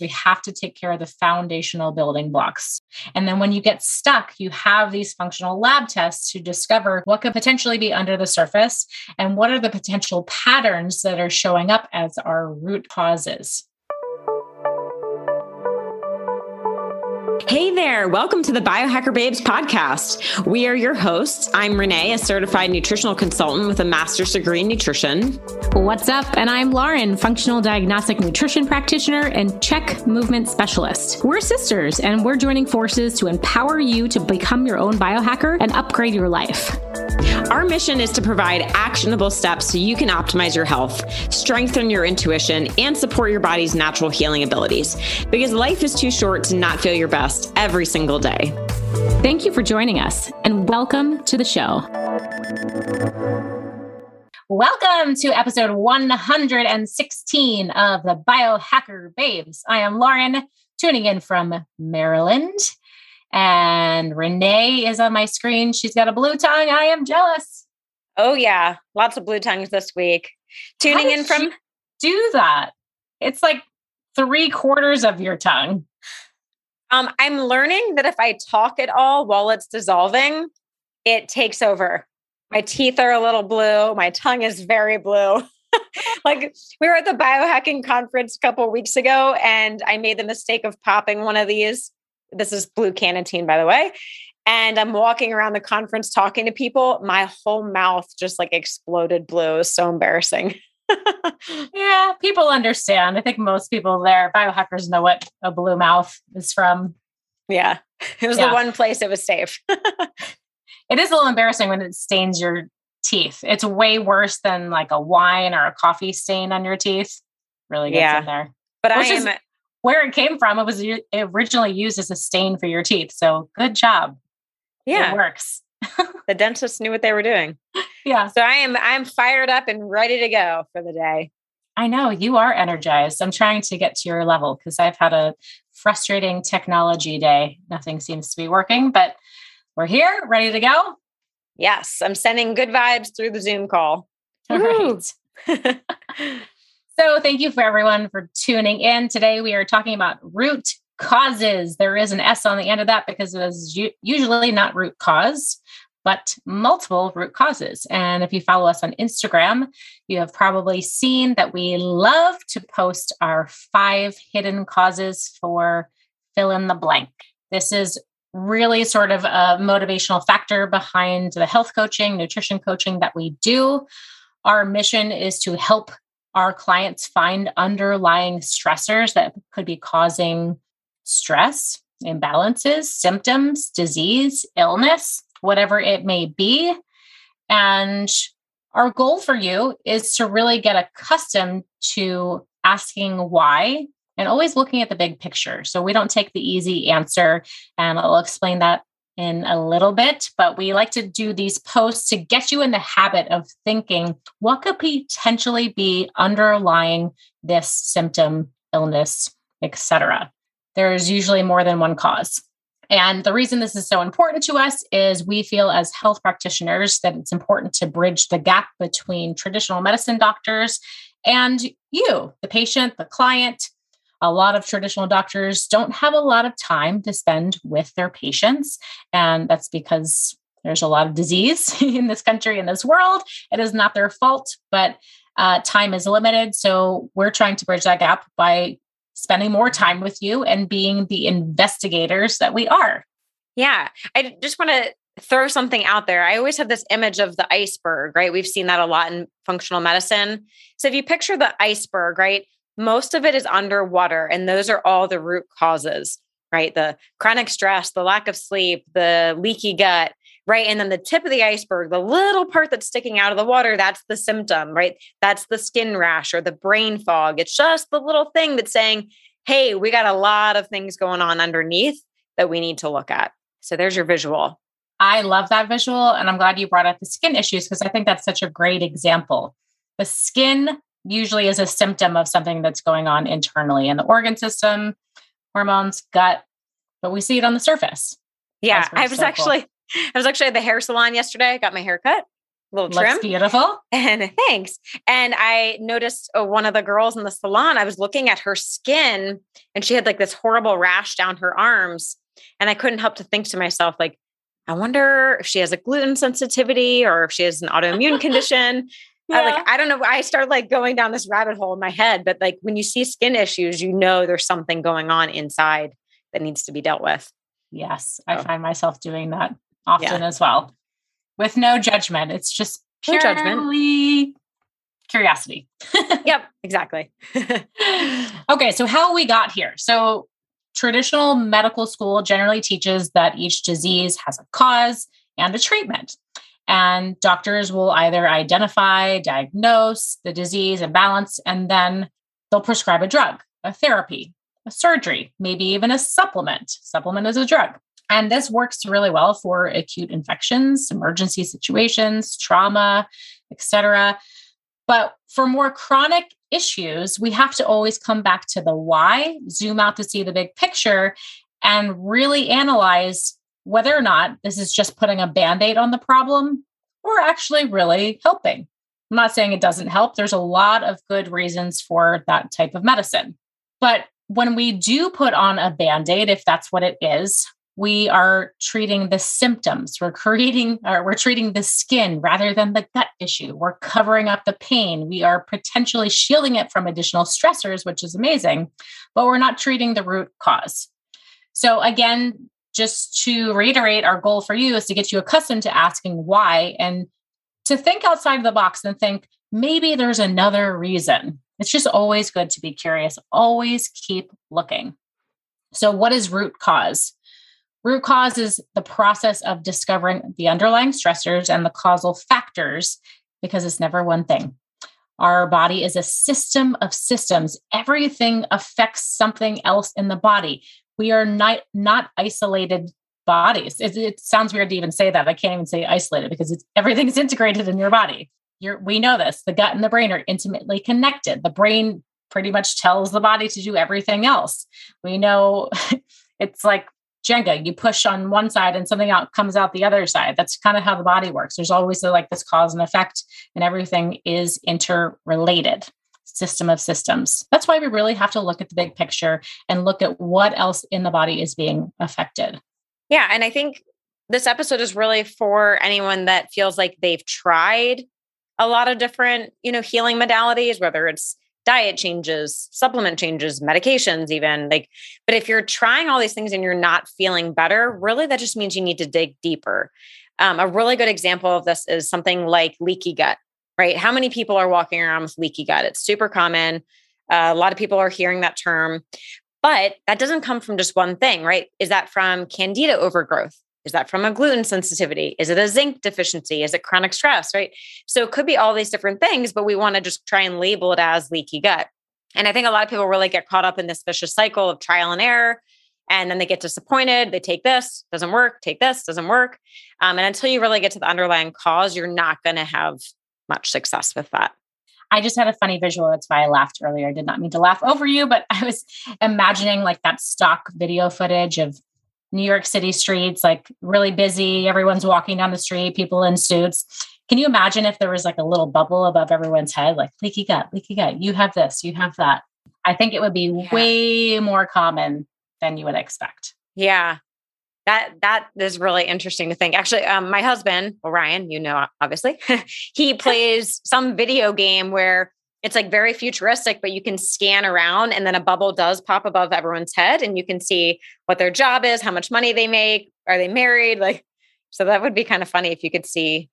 We have to take care of the foundational building blocks. And then when you get stuck, you have these functional lab tests to discover what could potentially be under the surface and what are the potential patterns that are showing up as our root causes. Hey there, welcome to the Biohacker Babes podcast. We are your hosts. I'm Renee, a certified nutritional consultant with a master's degree in nutrition. What's up? And I'm Lauren, functional diagnostic nutrition practitioner and CHEK movement specialist. We're sisters, and we're joining forces to empower you to become your own biohacker and upgrade your life. Our mission is to provide actionable steps so you can optimize your health, strengthen your intuition, and support your body's natural healing abilities. Because life is too short to not feel your best every single day. Thank you for joining us and welcome to the show. Welcome to episode 116 of the Biohacker Babes. I am Lauren, tuning in from Maryland. And Renee is on my screen. She's got a blue tongue. I am jealous. Oh, yeah. Lots of blue tongues this week. Tuning in from. Do that. It's like three quarters of your tongue. Um, I'm learning that if I talk at all while it's dissolving, it takes over. My teeth are a little blue. My tongue is very blue. like we were at the biohacking conference a couple weeks ago, and I made the mistake of popping one of these this is blue cannatine, by the way. And I'm walking around the conference talking to people. My whole mouth just like exploded blue. It was so embarrassing. yeah, people understand. I think most people there, biohackers, know what a blue mouth is from. Yeah, it was yeah. the one place it was safe. it is a little embarrassing when it stains your teeth. It's way worse than like a wine or a coffee stain on your teeth. Really gets yeah. in there. But Which I am where it came from. It was originally used as a stain for your teeth. So good job. Yeah. It works. The dentists knew what they were doing. Yeah. So I am I'm fired up and ready to go for the day. I know you are energized. I'm trying to get to your level because I've had a frustrating technology day. Nothing seems to be working, but we're here, ready to go. Yes, I'm sending good vibes through the Zoom call. All right. So, thank you for everyone for tuning in. Today, we are talking about root causes. There is an S on the end of that because it is usually not root cause, but multiple root causes. And if you follow us on Instagram, you have probably seen that we love to post our five hidden causes for fill in the blank. This is really sort of a motivational factor behind the health coaching, nutrition coaching that we do. Our mission is to help our clients find underlying stressors that could be causing stress, imbalances, symptoms, disease, illness, whatever it may be. And our goal for you is to really get accustomed to asking why and always looking at the big picture. So we don't take the easy answer. And I'll explain that in a little bit, but we like to do these posts to get you in the habit of thinking what could potentially be underlying this symptom, illness, etc. There's usually more than one cause. And the reason this is so important to us is we feel as health practitioners that it's important to bridge the gap between traditional medicine doctors and you, the patient, the client, a lot of traditional doctors don't have a lot of time to spend with their patients. And that's because there's a lot of disease in this country, in this world. It is not their fault, but uh, time is limited. So we're trying to bridge that gap by spending more time with you and being the investigators that we are. Yeah. I just want to throw something out there. I always have this image of the iceberg, right? We've seen that a lot in functional medicine. So if you picture the iceberg, right? most of it is underwater. And those are all the root causes, right? The chronic stress, the lack of sleep, the leaky gut, right? And then the tip of the iceberg, the little part that's sticking out of the water, that's the symptom, right? That's the skin rash or the brain fog. It's just the little thing that's saying, hey, we got a lot of things going on underneath that we need to look at. So there's your visual. I love that visual. And I'm glad you brought up the skin issues because I think that's such a great example. The skin usually is a symptom of something that's going on internally in the organ system, hormones, gut, but we see it on the surface. Yeah, I was so actually cool. I was actually at the hair salon yesterday. I got my hair cut. a little trim. Looks beautiful. And thanks. And I noticed uh, one of the girls in the salon, I was looking at her skin and she had like this horrible rash down her arms. And I couldn't help to think to myself, like, I wonder if she has a gluten sensitivity or if she has an autoimmune condition. Yeah. I, like I don't know. I started like going down this rabbit hole in my head, but like when you see skin issues, you know there's something going on inside that needs to be dealt with. Yes, I find myself doing that often yeah. as well, with no judgment. It's just purely no judgment. curiosity. yep, exactly. okay, so how we got here? So traditional medical school generally teaches that each disease has a cause and a treatment. And doctors will either identify, diagnose the disease and balance, and then they'll prescribe a drug, a therapy, a surgery, maybe even a supplement. Supplement is a drug. And this works really well for acute infections, emergency situations, trauma, etc. But for more chronic issues, we have to always come back to the why, zoom out to see the big picture, and really analyze whether or not this is just putting a band aid on the problem or actually really helping. I'm not saying it doesn't help. There's a lot of good reasons for that type of medicine. But when we do put on a band aid, if that's what it is, we are treating the symptoms. We're creating or we're treating the skin rather than the gut issue. We're covering up the pain. We are potentially shielding it from additional stressors, which is amazing, but we're not treating the root cause. So again, just to reiterate, our goal for you is to get you accustomed to asking why and to think outside of the box and think maybe there's another reason. It's just always good to be curious. Always keep looking. So, what is root cause? Root cause is the process of discovering the underlying stressors and the causal factors because it's never one thing. Our body is a system of systems. Everything affects something else in the body. We are not, not isolated bodies. It, it sounds weird to even say that. I can't even say isolated because it's everything's integrated in your body. You're, we know this. The gut and the brain are intimately connected. The brain pretty much tells the body to do everything else. We know it's like Jenga. You push on one side and something out comes out the other side. That's kind of how the body works. There's always a, like this cause and effect, and everything is interrelated. System of systems. That's why we really have to look at the big picture and look at what else in the body is being affected. Yeah. And I think this episode is really for anyone that feels like they've tried a lot of different, you know, healing modalities, whether it's diet changes, supplement changes, medications, even like, but if you're trying all these things and you're not feeling better, really that just means you need to dig deeper. Um, a really good example of this is something like leaky gut, right? How many people are walking around with leaky gut? It's super common. Uh, a lot of people are hearing that term, but that doesn't come from just one thing, right? Is that from candida overgrowth? Is that from a gluten sensitivity? Is it a zinc deficiency? Is it chronic stress, right? So it could be all these different things, but we want to just try and label it as leaky gut. And I think a lot of people really get caught up in this vicious cycle of trial and error. And then they get disappointed. They take this, doesn't work, take this, doesn't work. Um, and until you really get to the underlying cause, you're not going to have much success with that. I just had a funny visual. That's why I laughed earlier. I did not mean to laugh over you, but I was imagining like that stock video footage of New York City streets, like really busy. Everyone's walking down the street, people in suits. Can you imagine if there was like a little bubble above everyone's head, like leaky gut, leaky gut, you have this, you have that? I think it would be yeah. way more common than you would expect. Yeah. That that is really interesting to think. Actually, um, my husband, Ryan, you know, obviously, he plays some video game where it's like very futuristic, but you can scan around and then a bubble does pop above everyone's head and you can see what their job is, how much money they make, are they married? Like, so that would be kind of funny if you could see.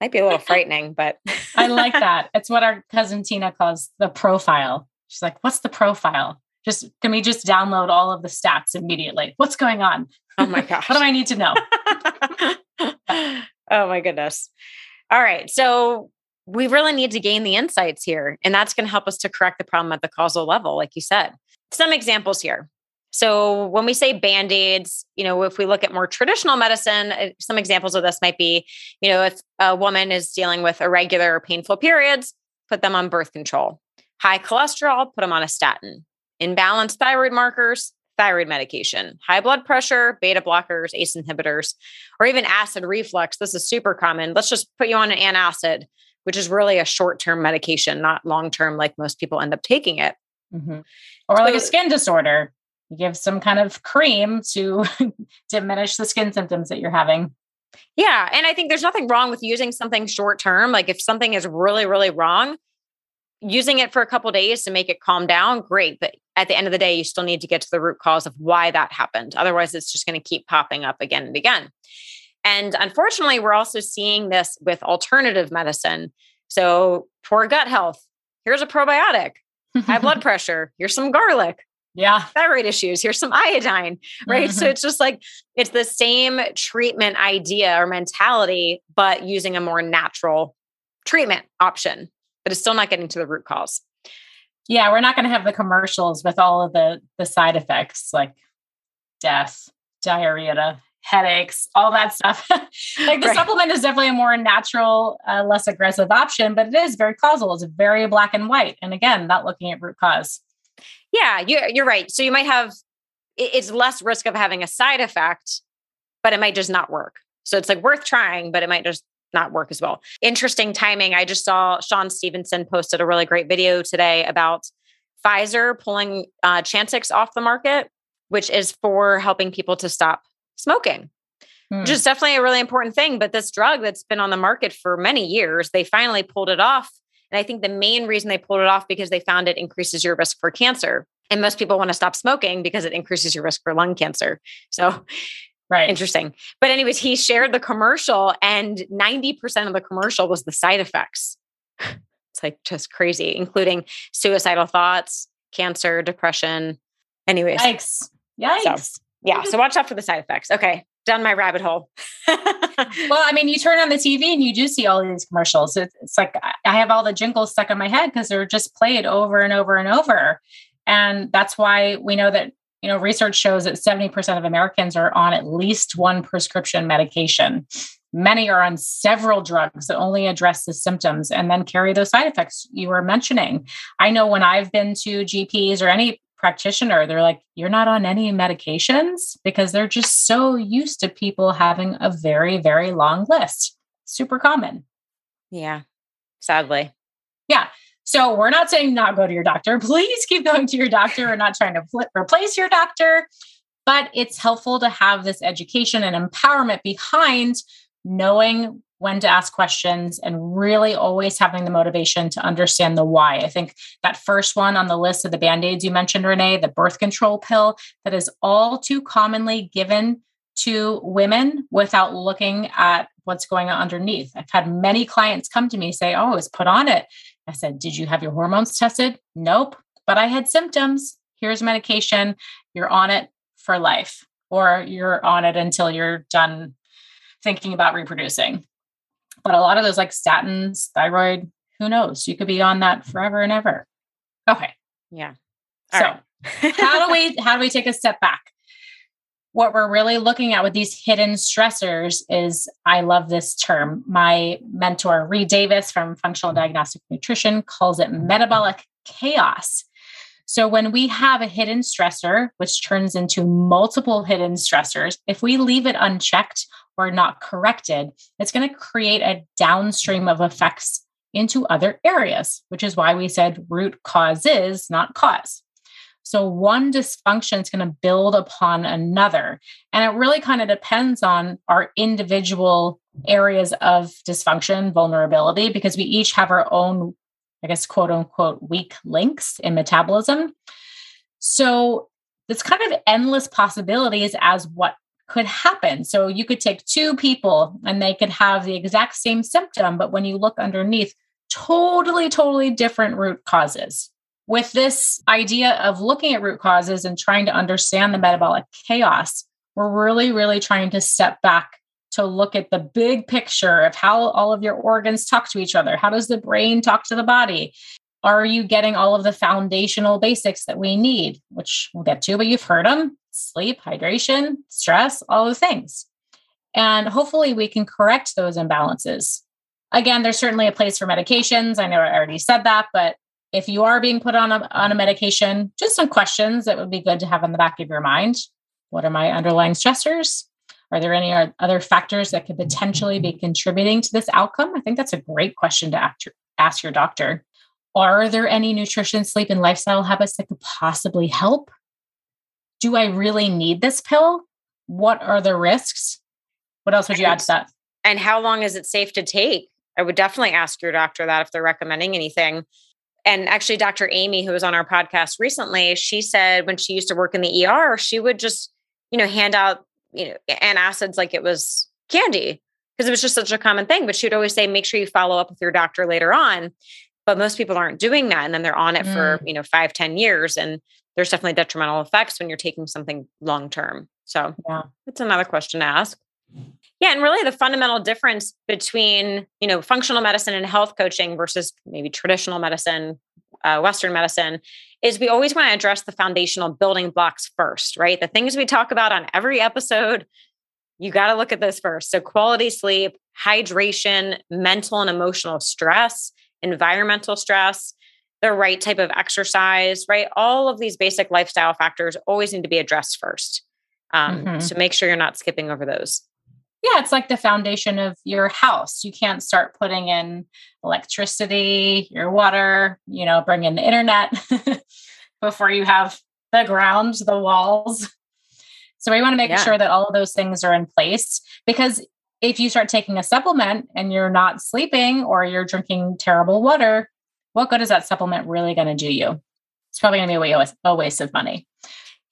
Might be a little frightening, but I like that. It's what our cousin Tina calls the profile. She's like, "What's the profile? Just can we just download all of the stats immediately? What's going on? Oh my gosh, what do I need to know?" oh my goodness. All right, so we really need to gain the insights here. And that's going to help us to correct the problem at the causal level, like you said. Some examples here. So, when we say band aids, you know, if we look at more traditional medicine, uh, some examples of this might be, you know, if a woman is dealing with irregular or painful periods, put them on birth control. High cholesterol, put them on a statin. Imbalanced thyroid markers, thyroid medication, high blood pressure, beta blockers, ACE inhibitors, or even acid reflux. This is super common. Let's just put you on an antacid, which is really a short term medication, not long term like most people end up taking it. Mm-hmm. Or so, like a skin disorder, you give some kind of cream to diminish the skin symptoms that you're having. Yeah. And I think there's nothing wrong with using something short term. Like if something is really, really wrong, using it for a couple days to make it calm down, great. But at the end of the day, you still need to get to the root cause of why that happened. Otherwise, it's just going to keep popping up again and again. And unfortunately, we're also seeing this with alternative medicine. So, poor gut health, here's a probiotic. High blood pressure, here's some garlic. Yeah. Thyroid issues, here's some iodine, right? Mm-hmm. So it's just like it's the same treatment idea or mentality, but using a more natural treatment option but it's still not getting to the root cause. Yeah, we're not going to have the commercials with all of the the side effects like death, diarrhea, headaches, all that stuff. like the right. supplement is definitely a more natural, uh, less aggressive option, but it is very causal. It's very black and white, and again, not looking at root cause. Yeah, you're you're right. So you might have it's less risk of having a side effect, but it might just not work. So it's like worth trying, but it might just not work as well. Interesting timing. I just saw Shawn Stevenson posted a really great video today about Pfizer pulling uh, Chantix off the market, which is for helping people to stop smoking, hmm. which is definitely a really important thing. But this drug that's been on the market for many years, they finally pulled it off. And I think the main reason they pulled it off because they found it increases your risk for cancer. And most people want to stop smoking because it increases your risk for lung cancer. So Right. Interesting. But, anyways, he shared the commercial, and 90% of the commercial was the side effects. It's like just crazy, including suicidal thoughts, cancer, depression. Anyways. Yikes. Yikes. So, yeah. So watch out for the side effects. Okay. Down my rabbit hole. well, I mean, you turn on the TV and you do see all these commercials. It's, it's like I have all the jingles stuck in my head because they're just played over and over and over. And that's why we know that you know, research shows that 70% of Americans are on at least one prescription medication. Many are on several drugs that only address the symptoms and then carry those side effects you were mentioning. I know when I've been to GPs or any practitioner, they're like, You're not on any medications because they're just so used to people having a very, very long list. Super common. Yeah, sadly. Yeah. So we're not saying not go to your doctor. Please keep going to your doctor. We're not trying to replace your doctor, but it's helpful to have this education and empowerment behind knowing when to ask questions and really always having the motivation to understand the why. I think that first one on the list of the band aids you mentioned, Renee, the birth control pill, that is all too commonly given to women without looking at what's going on underneath. I've had many clients come to me say, Oh, I was put on it I said, Did you have your hormones tested? Nope. But I had symptoms. Here's medication. You're on it for life, or you're on it until you're done thinking about reproducing. But a lot of those, like statins, thyroid, who knows? You could be on that forever and ever. Okay. Yeah. All so, right. how do we how do we take a step back? what we're really looking at with these hidden stressors is I love this term. My mentor, Reed Davis from Functional mm-hmm. Diagnostic Nutrition, calls it metabolic chaos. So, when we have a hidden stressor, which turns into multiple hidden stressors, if we leave it unchecked or not corrected, it's going to create a downstream of effects into other areas, which is why we said root causes, not cause. So one dysfunction is going to build upon another. And it really kind of depends on our individual areas of dysfunction, vulnerability, because we each have our own, I guess, quote unquote, weak links in metabolism. So it's kind of endless possibilities as what could happen. So you could take two people and they could have the exact same symptom, but when you look underneath, totally, totally different root causes with this idea of looking at root causes and trying to understand the metabolic chaos, we're really, really trying to step back to look at the big picture of how all of your organs talk to each other. How does the brain talk to the body? Are you getting all of the foundational basics that we need, which we'll get to, but you've heard them sleep, hydration, stress, all the things. And hopefully we can correct those imbalances. Again, there's certainly a place for medications. I know I already said that, but if you are being put on a, on a medication, just some questions that would be good to have in the back of your mind. What are my underlying stressors? Are there any other factors that could potentially be contributing to this outcome? I think that's a great question to ask your doctor. Are there any nutrition, sleep, and lifestyle habits that could possibly help? Do I really need this pill? What are the risks? What else would you add to that? And how long is it safe to take? I would definitely ask your doctor that if they're recommending anything. And actually, Dr. Amy, who was on our podcast recently, she said when she used to work in the ER, she would just, you know, hand out, you know, antacids like it was candy because it was just such a common thing. But she would always say, make sure you follow up with your doctor later on. But most people aren't doing that. And then they're on it mm. for, you know, five, ten years. And there's definitely detrimental effects when you're taking something long term. So yeah, that's another question to ask. Yeah, and really the fundamental difference between, you know, functional medicine and health coaching versus maybe traditional medicine, uh, Western medicine, is we always want to address the foundational building blocks first, right? The things we talk about on every episode, you got to look at this first. So, quality sleep, hydration, mental and emotional stress, environmental stress, the right type of exercise, right? All of these basic lifestyle factors always need to be addressed first. Um, mm-hmm. So, make sure you're not skipping over those yeah, it's like the foundation of your house. You can't start putting in electricity, your water, you know, bring in the internet before you have the ground, the walls. So we want to make yeah. sure that all of those things are in place because if you start taking a supplement and you're not sleeping or you're drinking terrible water, what good is that supplement really going to do you? It's probably going to be a waste of money.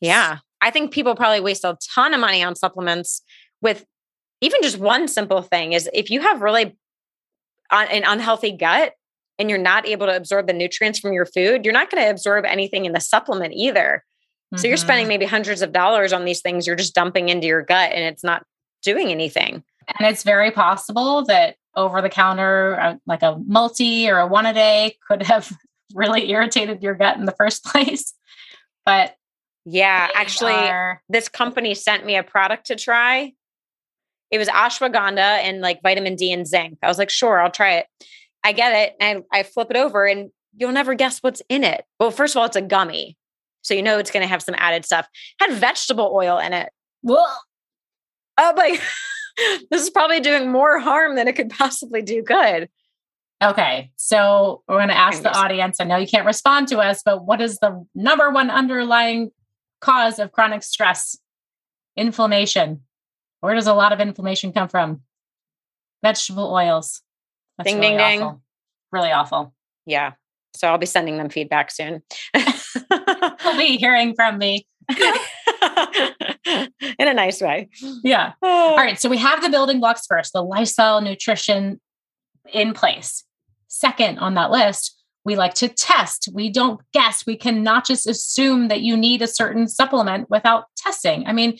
Yeah. I think people probably waste a ton of money on supplements with even just one simple thing is if you have really an unhealthy gut and you're not able to absorb the nutrients from your food, you're not going to absorb anything in the supplement either. Mm-hmm. So you're spending mm-hmm. maybe hundreds of dollars on these things you're just dumping into your gut and it's not doing anything. And it's very possible that over the counter, uh, like a multi or a one a day, could have really irritated your gut in the first place. But yeah, actually, are... this company sent me a product to try it was ashwagandha and like vitamin D and zinc. I was like, sure, I'll try it. I get it. And I flip it over and you'll never guess what's in it. Well, first of all, it's a gummy. So you know it's going to have some added stuff. Had vegetable oil in it. Well, I'm like, this is probably doing more harm than it could possibly do good. Okay. So we're going to ask the audience. I know you can't respond to us, but what is the number one underlying cause of chronic stress? Inflammation. Where does a lot of inflammation come from? Vegetable oils. That's ding, really ding, awful. ding. Really awful. Yeah. So I'll be sending them feedback soon. They'll be hearing from me. In a nice way. Yeah. Oh. All right. So we have the building blocks first, the lifestyle, nutrition in place. Second on that list, we like to test. We don't guess. We cannot just assume that you need a certain supplement without testing. I mean,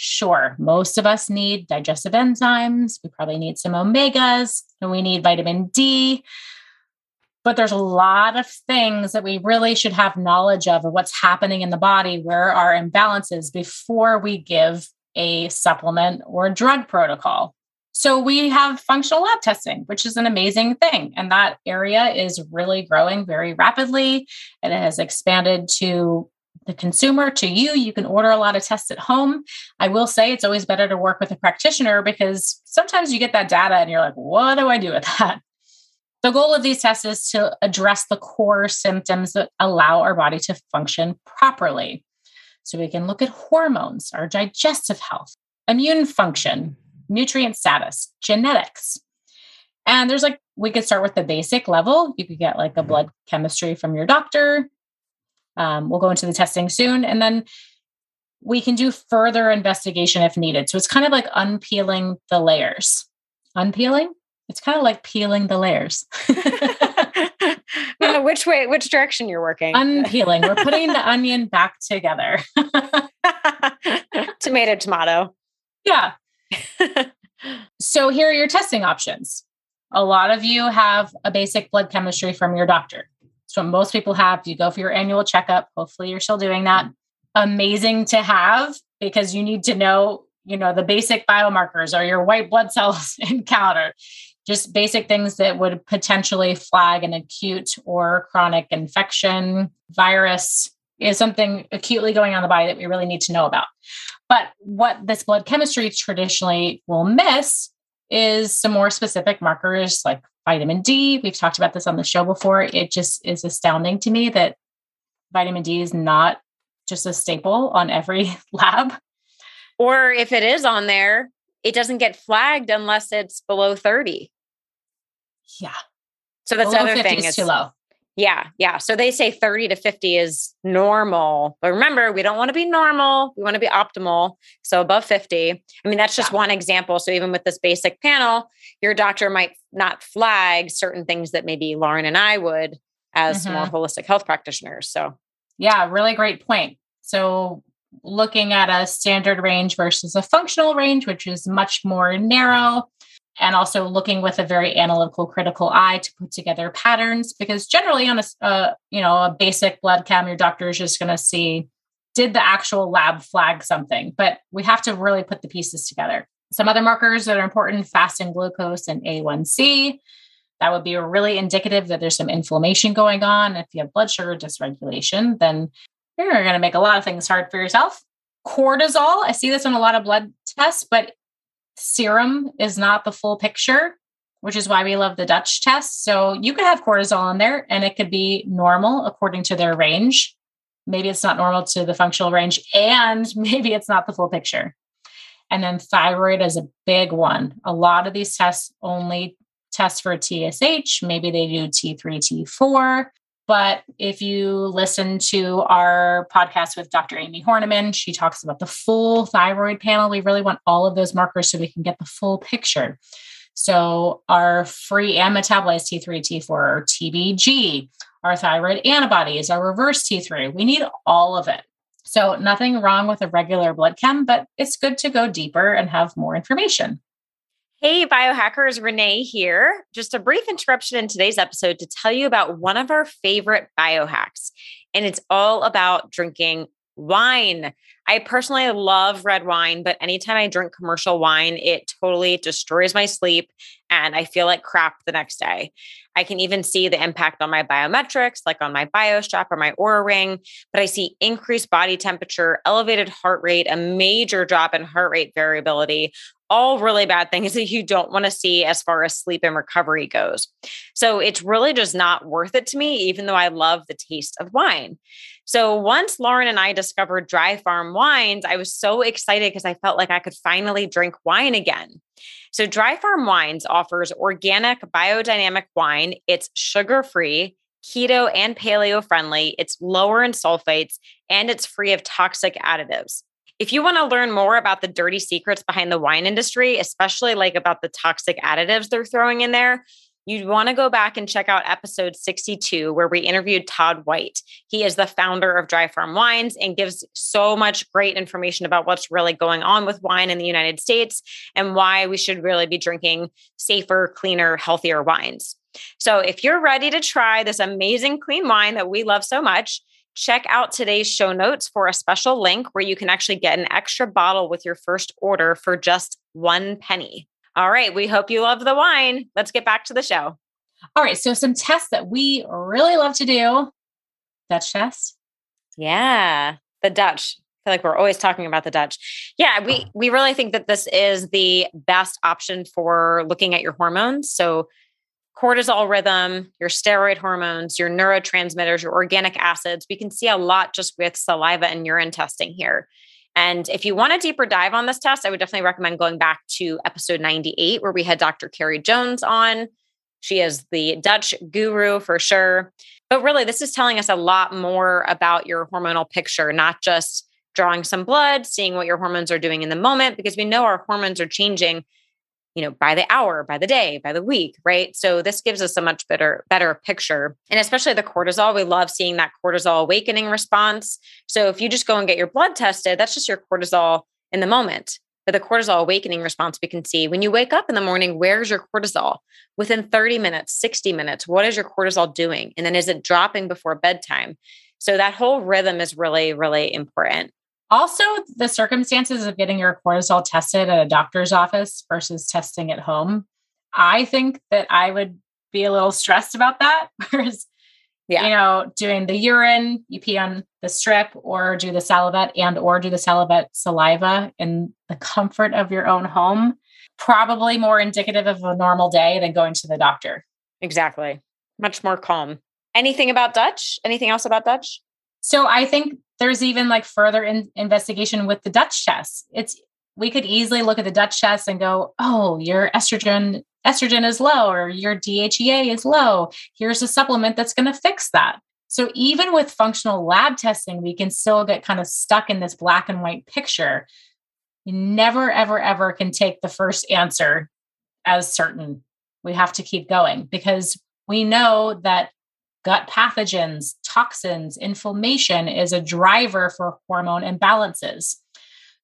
Sure, most of us need digestive enzymes. We probably need some omegas and we need vitamin D. But there's a lot of things that we really should have knowledge of, of what's happening in the body, where our imbalances before we give a supplement or drug protocol. So we have functional lab testing, which is an amazing thing. And that area is really growing very rapidly. And it has expanded to the consumer to you. You can order a lot of tests at home. I will say it's always better to work with a practitioner because sometimes you get that data and you're like, what do I do with that? The goal of these tests is to address the core symptoms that allow our body to function properly. So we can look at hormones, our digestive health, immune function, nutrient status, genetics. And there's like, we could start with the basic level. You could get like a blood chemistry from your doctor. Um, we'll go into the testing soon. And then we can do further investigation if needed. So it's kind of like unpeeling the layers. Unpeeling? It's kind of like peeling the layers. know which way, which direction you're working. Unpeeling. We're putting the onion back together. tomato, tomato. Yeah. so here are your testing options. A lot of you have a basic blood chemistry from your doctor. So most people have. You go for your annual checkup. Hopefully you're still doing that. Amazing to have because you need to know, you know, the basic biomarkers or your white blood cells encounter. Just basic things that would potentially flag an acute or chronic infection, virus is something acutely going on in the body that we really need to know about. But what this blood chemistry traditionally will miss is some more specific markers like vitamin D. We've talked about this on the show before. It just is astounding to me that vitamin D is not just a staple on every lab. Or if it is on there, it doesn't get flagged unless it's below 30. Yeah. So that's Below the other 50 thing. is too low. yeah, yeah. So they say 30 to 50 is normal. But remember, we don't want to be normal. We want to be optimal. So above 50. I mean, that's just Yeah. one example. So even with this basic panel, your doctor might not flag certain things that maybe Lauren and I would as Mhm. more holistic health practitioners. So Yeah, really great point. So, looking at a standard range versus a functional range, which is much more narrow, and also looking with a very analytical, critical eye to put together patterns. Because generally, on a uh, you know a basic blood chem your doctor is just going to see did the actual lab flag something, but we have to really put the pieces together. Some other markers that are important: fasting glucose and A1C. That would be really indicative that there's some inflammation going on. If you have blood sugar dysregulation, then you're going to make a lot of things hard for yourself. Cortisol, I see this on a lot of blood tests, but serum is not the full picture, which is why we love the Dutch test. So you could have cortisol in there and it could be normal according to their range. Maybe it's not normal to the functional range, and maybe it's not the full picture. And then thyroid is a big one. A lot of these tests only test for TSH. Maybe they do T3, T4. But if you listen to our podcast with Dr. Amy Horniman, she talks about the full thyroid panel. We really want all of those markers so we can get the full picture. So, our free and metabolized T3, T4, or TBG, our thyroid antibodies, our reverse T3, we need all of it. So, nothing wrong with a regular blood chem, but it's good to go deeper and have more information. Hey, biohackers, Renee here. Just a brief interruption in today's episode to tell you about one of our favorite biohacks, and it's all about drinking wine. I personally love red wine, but anytime I drink commercial wine, it totally destroys my sleep and I feel like crap the next day. I can even see the impact on my biometrics, like on my BioStrap or my Oura Ring, but I see increased body temperature, elevated heart rate, a major drop in heart rate variability, all really bad things that you don't want to see as far as sleep and recovery goes. So it's really just not worth it to me, even though I love the taste of wine. So once Lauren and I discovered Dry Farm Wines, I was so excited because I felt like I could finally drink wine again. So Dry Farm Wines offers organic biodynamic wine. It's sugar free, keto and paleo friendly. It's lower in sulfates and it's free of toxic additives. If you want to learn more about the dirty secrets behind the wine industry, especially like about the toxic additives they're throwing in there, you'd want to go back and check out episode 62, where we interviewed Todd White. He is the founder of Dry Farm Wines and gives so much great information about what's really going on with wine in the United States and why we should really be drinking safer, cleaner, healthier wines. So if you're ready to try this amazing clean wine that we love so much, check out today's show notes for a special link where you can actually get an extra bottle with your first order for just one penny. All right, we hope you love the wine. Let's get back to the show. All right. So, some tests that we really love to do Dutch test. Yeah, the Dutch. I feel like we're always talking about the Dutch. Yeah, we we really think that this is the best option for looking at your hormones. So cortisol rhythm, your steroid hormones, your neurotransmitters, your organic acids. We can see a lot just with saliva and urine testing here. And if you want a deeper dive on this test, I would definitely recommend going back to episode 98, where we had Dr. Carrie Jones on. She is the Dutch guru for sure. But really, this is telling us a lot more about your hormonal picture, not just drawing some blood, seeing what your hormones are doing in the moment, because we know our hormones are changing you know by the hour by the day by the week right? So this gives us a much better better picture. And especially the cortisol we love seeing that cortisol awakening response. So if you just go and get your blood tested that's just your cortisol in the moment. But the cortisol awakening response we can see when you wake up in the morning where's your cortisol? Within 30 minutes 60 minutes what is your cortisol doing? And then is it dropping before bedtime? So that whole rhythm is really really important Also, the circumstances of getting your cortisol tested at a doctor's office versus testing at home. I think that I would be a little stressed about that. Whereas, yeah. you know, doing the urine, you pee on the strip or do the salivette and or do the salivette saliva in the comfort of your own home, probably more indicative of a normal day than going to the doctor. Exactly. Much more calm. Anything about Dutch? Anything else about Dutch? So I think there's even like further in- investigation with the Dutch test. It's we could easily look at the Dutch test and go, "Oh, your estrogen estrogen is low or your DHEA is low. Here's a supplement that's going to fix that." So even with functional lab testing, we can still get kind of stuck in this black and white picture. You never ever ever can take the first answer as certain. We have to keep going because we know that gut pathogens, toxins, inflammation is a driver for hormone imbalances.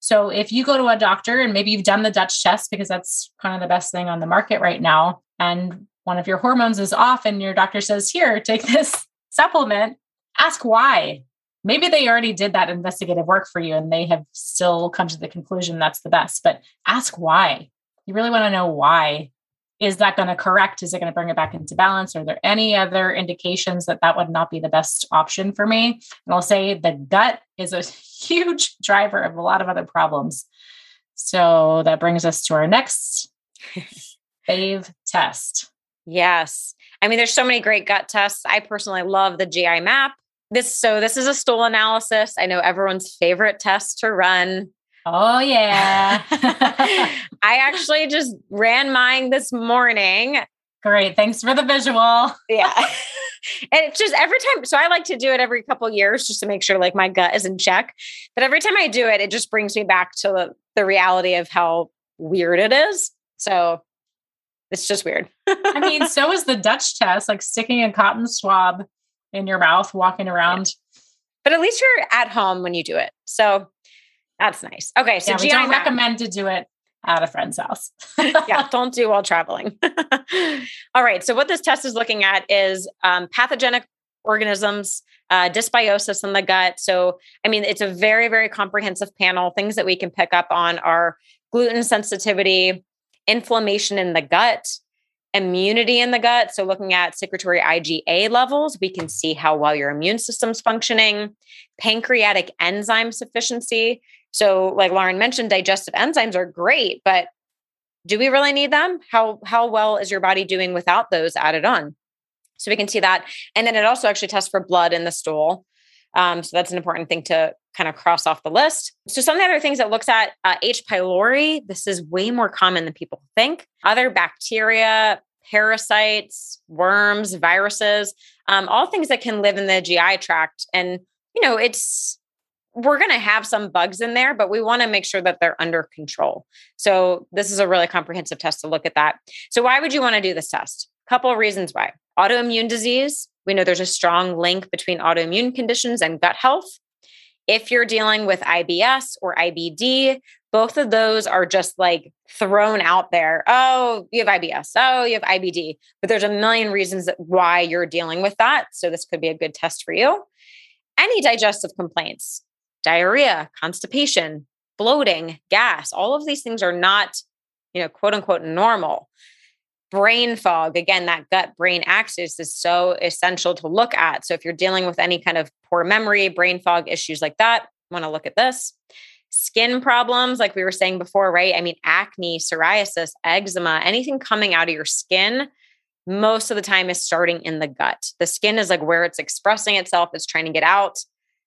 So if you go to a doctor and maybe you've done the Dutch test because that's kind of the best thing on the market right now, and one of your hormones is off, and your doctor says, Here, take this supplement, ask why. Maybe they already did that investigative work for you and they have still come to the conclusion that's the best, but ask why. You really want to know why is that going to correct? Is it going to bring it back into balance? Are there any other indications that that would not be the best option for me? And I'll say the gut is a huge driver of a lot of other problems. So that brings us to our next fave test. Yes. I mean, there's so many great gut tests. I personally love the GI map. This so this is a stool analysis. I know everyone's favorite test to run. Oh, yeah. I actually just ran mine this morning. Great. Thanks for the visual. yeah. and it's just every time. So I like to do it every couple years just to make sure like my gut is in check. But every time I do it, it just brings me back to the, the reality of how weird it is. So it's just weird. I mean, so is the Dutch test, like sticking a cotton swab in your mouth, walking around. Yeah. But at least you're at home when you do it. So that's nice. Okay, so yeah, we don't recommend to do it at a friend's house. yeah, don't do while traveling. All right. So what this test is looking at is um, pathogenic organisms, uh, dysbiosis in the gut. So I mean, it's a very very comprehensive panel. Things that we can pick up on are gluten sensitivity, inflammation in the gut, immunity in the gut. So, looking at secretory IgA levels, we can see how well your immune system's functioning, pancreatic enzyme sufficiency. So, like Lauren mentioned, digestive enzymes are great, but do we really need them? How how well is your body doing without those added on? So we can see that, and then it also actually tests for blood in the stool. Um, so that's an important thing to kind of cross off the list. So some of the other things it looks at uh, H. pylori. This is way more common than people think. Other bacteria, parasites, worms, viruses, um, all things that can live in the GI tract. And you know, it's we're going to have some bugs in there, but we want to make sure that they're under control. So this is a really comprehensive test to look at that. So why would you want to do this test? Couple of reasons why. Autoimmune disease. We know there's a strong link between autoimmune conditions and gut health. If you're dealing with IBS or IBD, both of those are just like thrown out there. Oh, you have IBS. Oh, you have IBD. But there's a million reasons why you're dealing with that. So this could be a good test for you. Any digestive complaints, diarrhea, constipation, bloating, gas, all of these things are not, you know, quote unquote normal. Brain fog again that gut brain axis is so essential to look at. So if you're dealing with any kind of poor memory brain fog issues like that want to look at this. Skin problems like we were saying before right? I mean acne psoriasis eczema anything coming out of your skin most of the time is starting in the gut. The skin is like where it's expressing itself it's trying to get out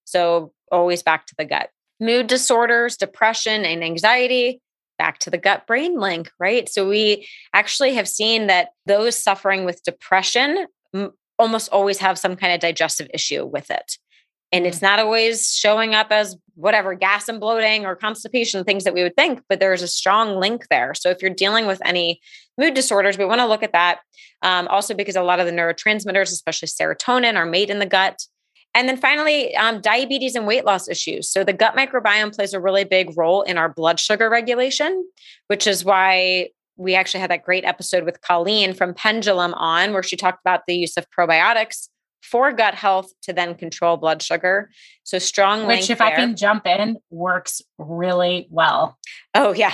so always back to the gut mood disorders depression and anxiety back to the gut brain link, right? So we actually have seen that those suffering with depression almost always have some kind of digestive issue with it. And it's mm. not always showing up as whatever gas and bloating or constipation, things that we would think, but there's a strong link there. So if you're dealing with any mood disorders, we want to look at that. Um, also, because a lot of the neurotransmitters, especially serotonin, are made in the gut. And then finally, um, diabetes and weight loss issues. So the gut microbiome plays a really big role in our blood sugar regulation, which is why we actually had that great episode with Colleen from Pendulum on, where she talked about the use of probiotics for gut health to then control blood sugar. So strong Which, if there. I can jump in, works really well. Oh yeah,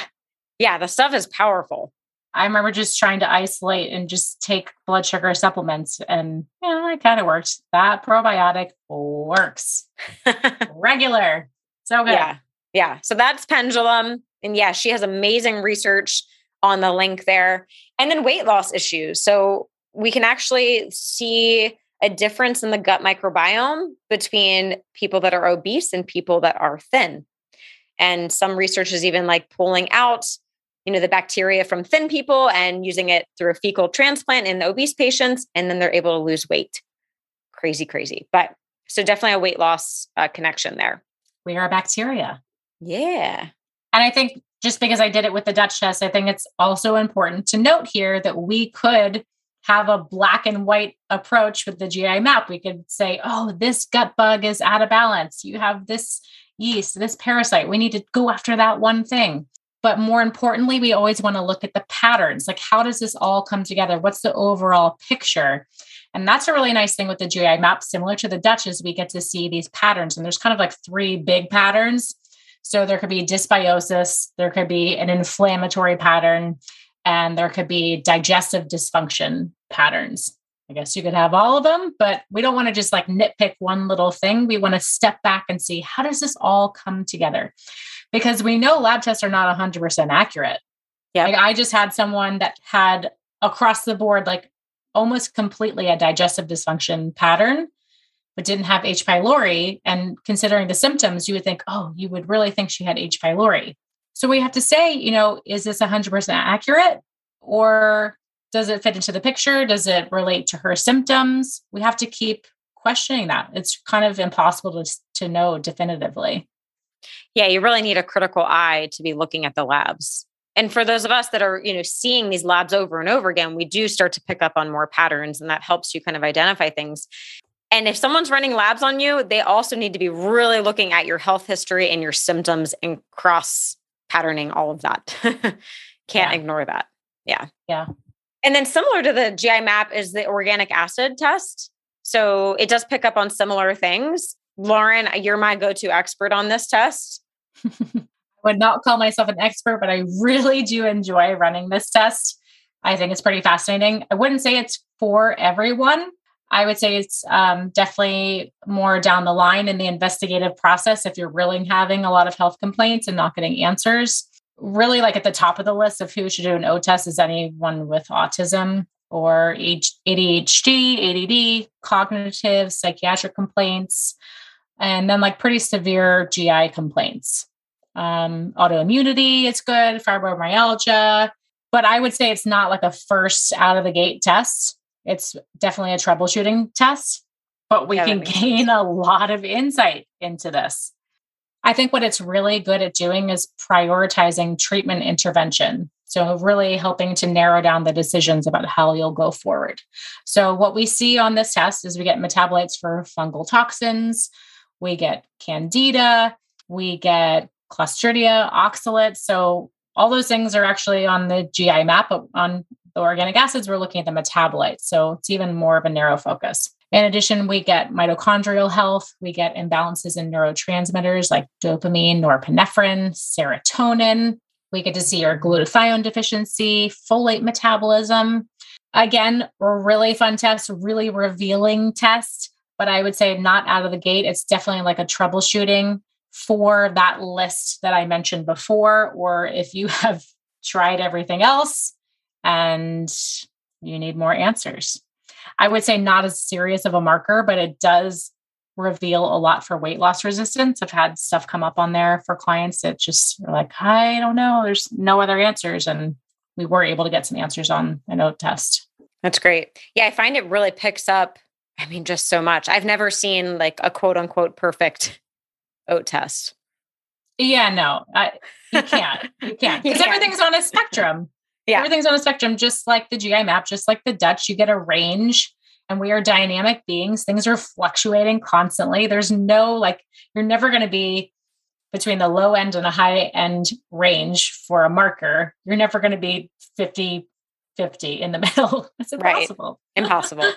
yeah. The stuff is powerful. I remember just trying to isolate and just take blood sugar supplements, and yeah, it kind of worked. That probiotic works regular. So good. Yeah. Yeah. So that's pendulum. And yeah, she has amazing research on the link there. And then weight loss issues. So we can actually see a difference in the gut microbiome between people that are obese and people that are thin. And some research is even like pulling out, you know, the bacteria from thin people and using it through a fecal transplant in the obese patients, and then they're able to lose weight. Crazy, crazy. But so definitely a weight loss uh, connection there. We are bacteria. Yeah. And I think just because I did it with the Dutch test, I think it's also important to note here that we could have a black and white approach with the GI map. We could say, oh, this gut bug is out of balance. You have this yeast, this parasite. We need to go after that one thing. But more importantly, we always want to look at the patterns. Like, how does this all come together? What's the overall picture? And that's a really nice thing with the GI map, similar to the Dutch, is we get to see these patterns. And there's kind of like three big patterns. So there could be dysbiosis, there could be an inflammatory pattern, and there could be digestive dysfunction patterns. I guess you could have all of them, but we don't want to just like nitpick one little thing. We want to step back and see how does this all come together? Because we know lab tests are not 100% accurate. Yeah. Like I just had someone that had across the board, like almost completely a digestive dysfunction pattern, but didn't have H. pylori. And considering the symptoms, you would think, oh, you would really think she had H. pylori. So we have to say, you know, is this 100% accurate or does it fit into the picture? Does it relate to her symptoms? We have to keep questioning that. It's kind of impossible to, to know definitively. Yeah, you really need a critical eye to be looking at the labs. And for those of us that are, you know, seeing these labs over and over again, we do start to pick up on more patterns and that helps you kind of identify things. And if someone's running labs on you, they also need to be really looking at your health history and your symptoms and cross patterning all of that. Can't yeah. ignore that. Yeah. Yeah. And then similar to the GI map is the organic acid test. So it does pick up on similar things. Lauren, you're my go-to expert on this test. I would not call myself an expert, but I really do enjoy running this test. I think it's pretty fascinating. I wouldn't say it's for everyone. I would say it's um, definitely more down the line in the investigative process if you're really having a lot of health complaints and not getting answers. Really, like at the top of the list of who should do an OAT test is anyone with autism or ADHD, ADD, cognitive, psychiatric complaints, and then like pretty severe GI complaints. Um, autoimmunity is good, fibromyalgia, but I would say it's not like a first out of the gate test it's definitely a troubleshooting test, but we yeah, can gain a lot of insight into this. I think what it's really good at doing is prioritizing treatment intervention. So, really helping to narrow down the decisions about how you'll go forward. So, what we see on this test is we get metabolites for fungal toxins, we get candida, we get clostridia, oxalates. So, all those things are actually on the GI map on the organic acids, we're looking at the metabolites. So it's even more of a narrow focus. In addition, we get mitochondrial health, we get imbalances in neurotransmitters like dopamine, norepinephrine, serotonin. We get to see our glutathione deficiency, folate metabolism. Again, really fun test, really revealing test, but I would say not out of the gate. It's definitely like a troubleshooting for that list that I mentioned before. Or if you have tried everything else, and you need more answers. I would say not as serious of a marker, but it does reveal a lot for weight loss resistance. I've had stuff come up on there for clients that just are like, I don't know, there's no other answers. And we were able to get some answers on an OAT test. That's great. Yeah, I find it really picks up, I mean, just so much. I've never seen like a quote unquote perfect OAT test. Yeah, no, I, you can't. You can't because everything's on a spectrum. Yeah. Everything's on a spectrum, just like the GI map, just like the Dutch. You get a range, and we are dynamic beings. Things are fluctuating constantly. There's no like, you're never going to be between the low end and a high end range for a marker. You're never going to be 50 50 in the middle. It's impossible. Right. Impossible.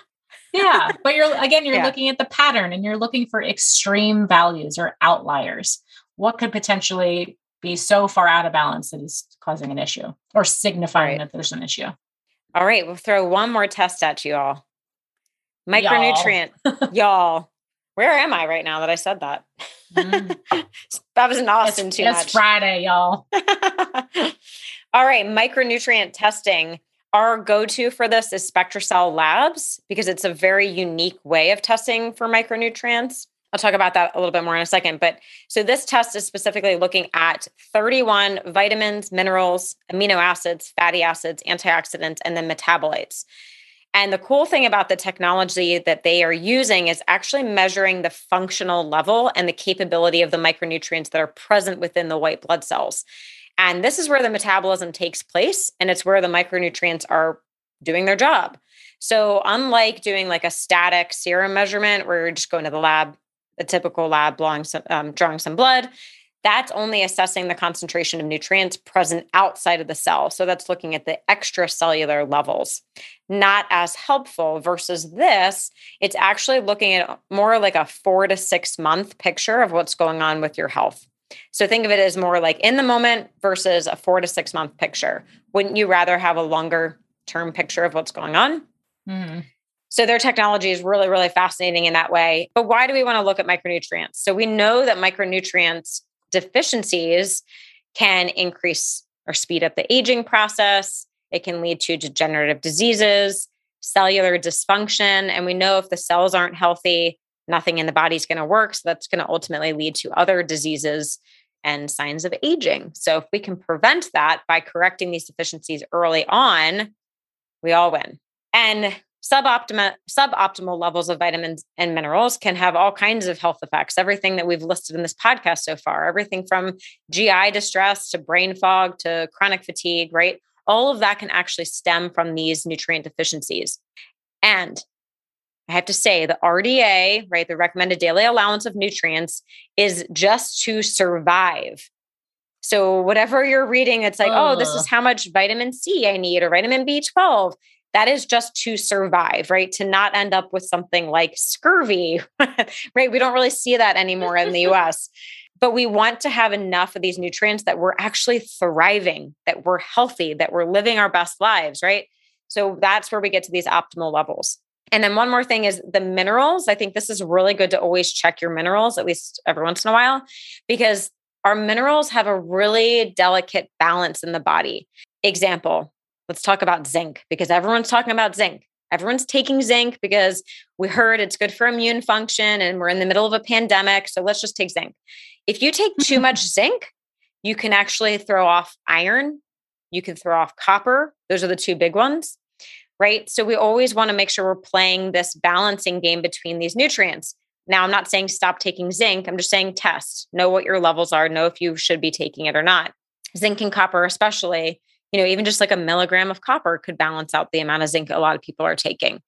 Yeah. But you're, again, you're yeah. looking at the pattern and you're looking for extreme values or outliers. What could potentially be so far out of balance that it's causing an issue or signifying right. that there's an issue. All right, we'll throw one more test at you all. Micronutrient, y'all. y'all. Where am I right now that I said that? Mm. that was in Austin it's, too it's much. Friday, y'all. all right, micronutrient testing. Our go-to for this is SpectraCell Labs because it's a very unique way of testing for micronutrients. I'll talk about that a little bit more in a second. But so this test is specifically looking at 31 vitamins, minerals, amino acids, fatty acids, antioxidants, and then metabolites. And the cool thing about the technology that they are using is actually measuring the functional level and the capability of the micronutrients that are present within the white blood cells. And this is where the metabolism takes place, and it's where the micronutrients are doing their job. So, unlike doing like a static serum measurement where you're just going to the lab, a typical lab drawing some, um, drawing some blood. That's only assessing the concentration of nutrients present outside of the cell. So that's looking at the extracellular levels. Not as helpful versus this, it's actually looking at more like a four to six month picture of what's going on with your health. So think of it as more like in the moment versus a four to six month picture. Wouldn't you rather have a longer term picture of what's going on? Mm-hmm. So their technology is really, really fascinating in that way. But why do we want to look at micronutrients? So we know that micronutrients deficiencies can increase or speed up the aging process. It can lead to degenerative diseases, cellular dysfunction. And we know if the cells aren't healthy, nothing in the body is going to work. So that's going to ultimately lead to other diseases and signs of aging. So if we can prevent that by correcting these deficiencies early on, we all win. And suboptimal suboptimal levels of vitamins and minerals can have all kinds of health effects everything that we've listed in this podcast so far everything from gi distress to brain fog to chronic fatigue right all of that can actually stem from these nutrient deficiencies and I have to say the RDA, right, the recommended daily allowance of nutrients is just to survive. So whatever you're reading, it's like, oh, this is how much vitamin C I need or vitamin B12 that is just to survive, right? To not end up with something like scurvy, right? We don't really see that anymore in the US. But we want to have enough of these nutrients that we're actually thriving, that we're healthy, that we're living our best lives, right? So that's where we get to these optimal levels. And then one more thing is the minerals. I think this is really good to always check your minerals, at least every once in a while, because our minerals have a really delicate balance in the body. Example, let's talk about zinc because everyone's talking about zinc. Everyone's taking zinc because we heard it's good for immune function and we're in the middle of a pandemic. So let's just take zinc. If you take too much zinc, you can actually throw off iron, you can throw off copper. Those are the two big ones, right? So we always want to make sure we're playing this balancing game between these nutrients. Now, I'm not saying stop taking zinc. I'm just saying test, know what your levels are, know if you should be taking it or not. Zinc and copper, especially, you know, even just like a milligram of copper could balance out the amount of zinc a lot of people are taking.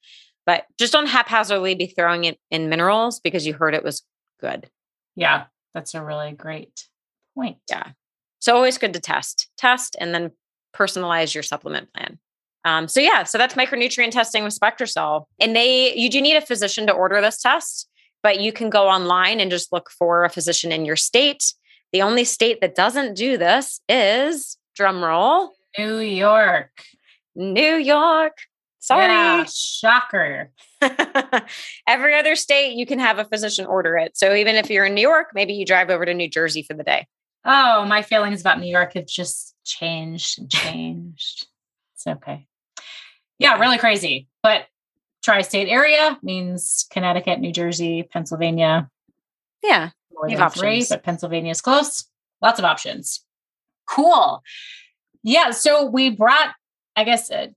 But just don't haphazardly be throwing it in minerals because you heard it was good. Yeah, that's a really great point. Yeah. So always good to test, test, and then personalize your supplement plan. Um, so yeah, so that's micronutrient testing with SpectraCell, and they you do need a physician to order this test, but you can go online and just look for a physician in your state. The only state that doesn't do this is drumroll New York. New York. Sorry. Yeah, shocker. Every other state, you can have a physician order it. So even if you're in New York, maybe you drive over to New Jersey for the day. Oh, my feelings about New York have just changed and changed. Okay. Yeah, really crazy. But tri state area means Connecticut, New Jersey, Pennsylvania. Yeah. More than three, but Pennsylvania is close. Lots of options. Cool. Yeah. So we brought, I guess, uh,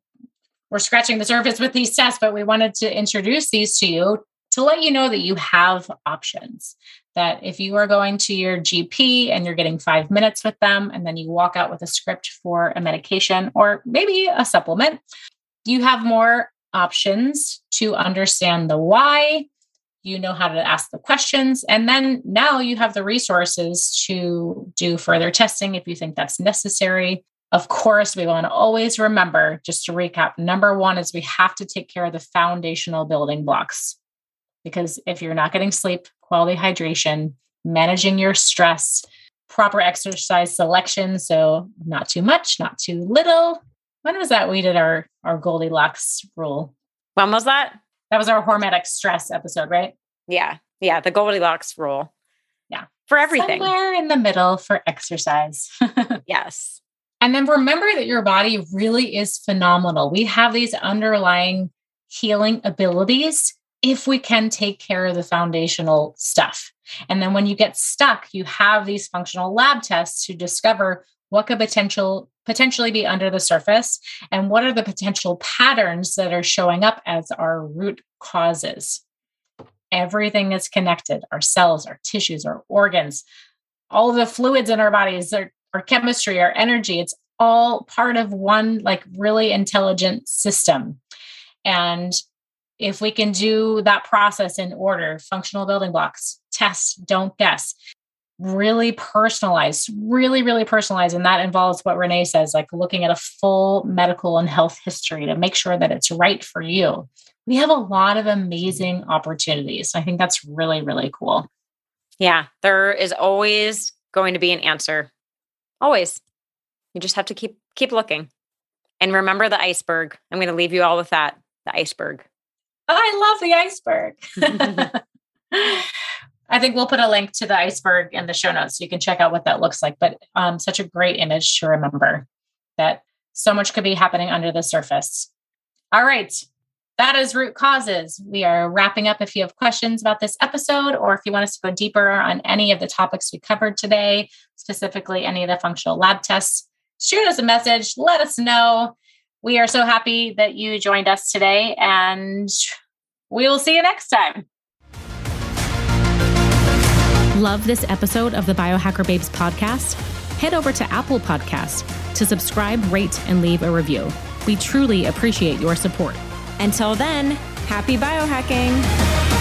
we're scratching the surface with these tests, but we wanted to introduce these to you to let you know that you have options. That if you are going to your GP and you're getting five minutes with them, and then you walk out with a script for a medication or maybe a supplement, you have more options to understand the why. You know how to ask the questions. And then now you have the resources to do further testing if you think that's necessary. Of course, we want to always remember, just to recap, number one is we have to take care of the foundational building blocks. Because if you're not getting sleep, quality hydration, managing your stress, proper exercise selection. So not too much, not too little. When was that we did our, our Goldilocks rule? When was that? That was our hormetic stress episode, right? Yeah. Yeah. The Goldilocks rule. Yeah. For everything. Somewhere in the middle for exercise. yes. And then remember that your body really is phenomenal. We have these underlying healing abilities if we can take care of the foundational stuff. And then when you get stuck, you have these functional lab tests to discover what could potential potentially be under the surface and what are the potential patterns that are showing up as our root causes. Everything is connected our cells, our tissues, our organs, all the fluids in our bodies, our, our chemistry, our energy. It's all part of one like really intelligent system. And if we can do that process in order, functional building blocks, test, don't guess, really personalize, really, really personalize. And that involves what Renee says, like looking at a full medical and health history to make sure that it's right for you. We have a lot of amazing opportunities. I think that's really, really cool. Yeah, there is always going to be an answer. Always. You just have to keep keep looking. And remember the iceberg. I'm going to leave you all with that. The iceberg. I love the iceberg. I think we'll put a link to the iceberg in the show notes so you can check out what that looks like. But um, such a great image to remember that so much could be happening under the surface. All right. That is root causes. We are wrapping up. If you have questions about this episode, or if you want us to go deeper on any of the topics we covered today, specifically any of the functional lab tests, shoot us a message. Let us know. We are so happy that you joined us today, and we will see you next time. Love this episode of the Biohacker Babes podcast? Head over to Apple Podcast to subscribe, rate, and leave a review. We truly appreciate your support. Until then, happy biohacking.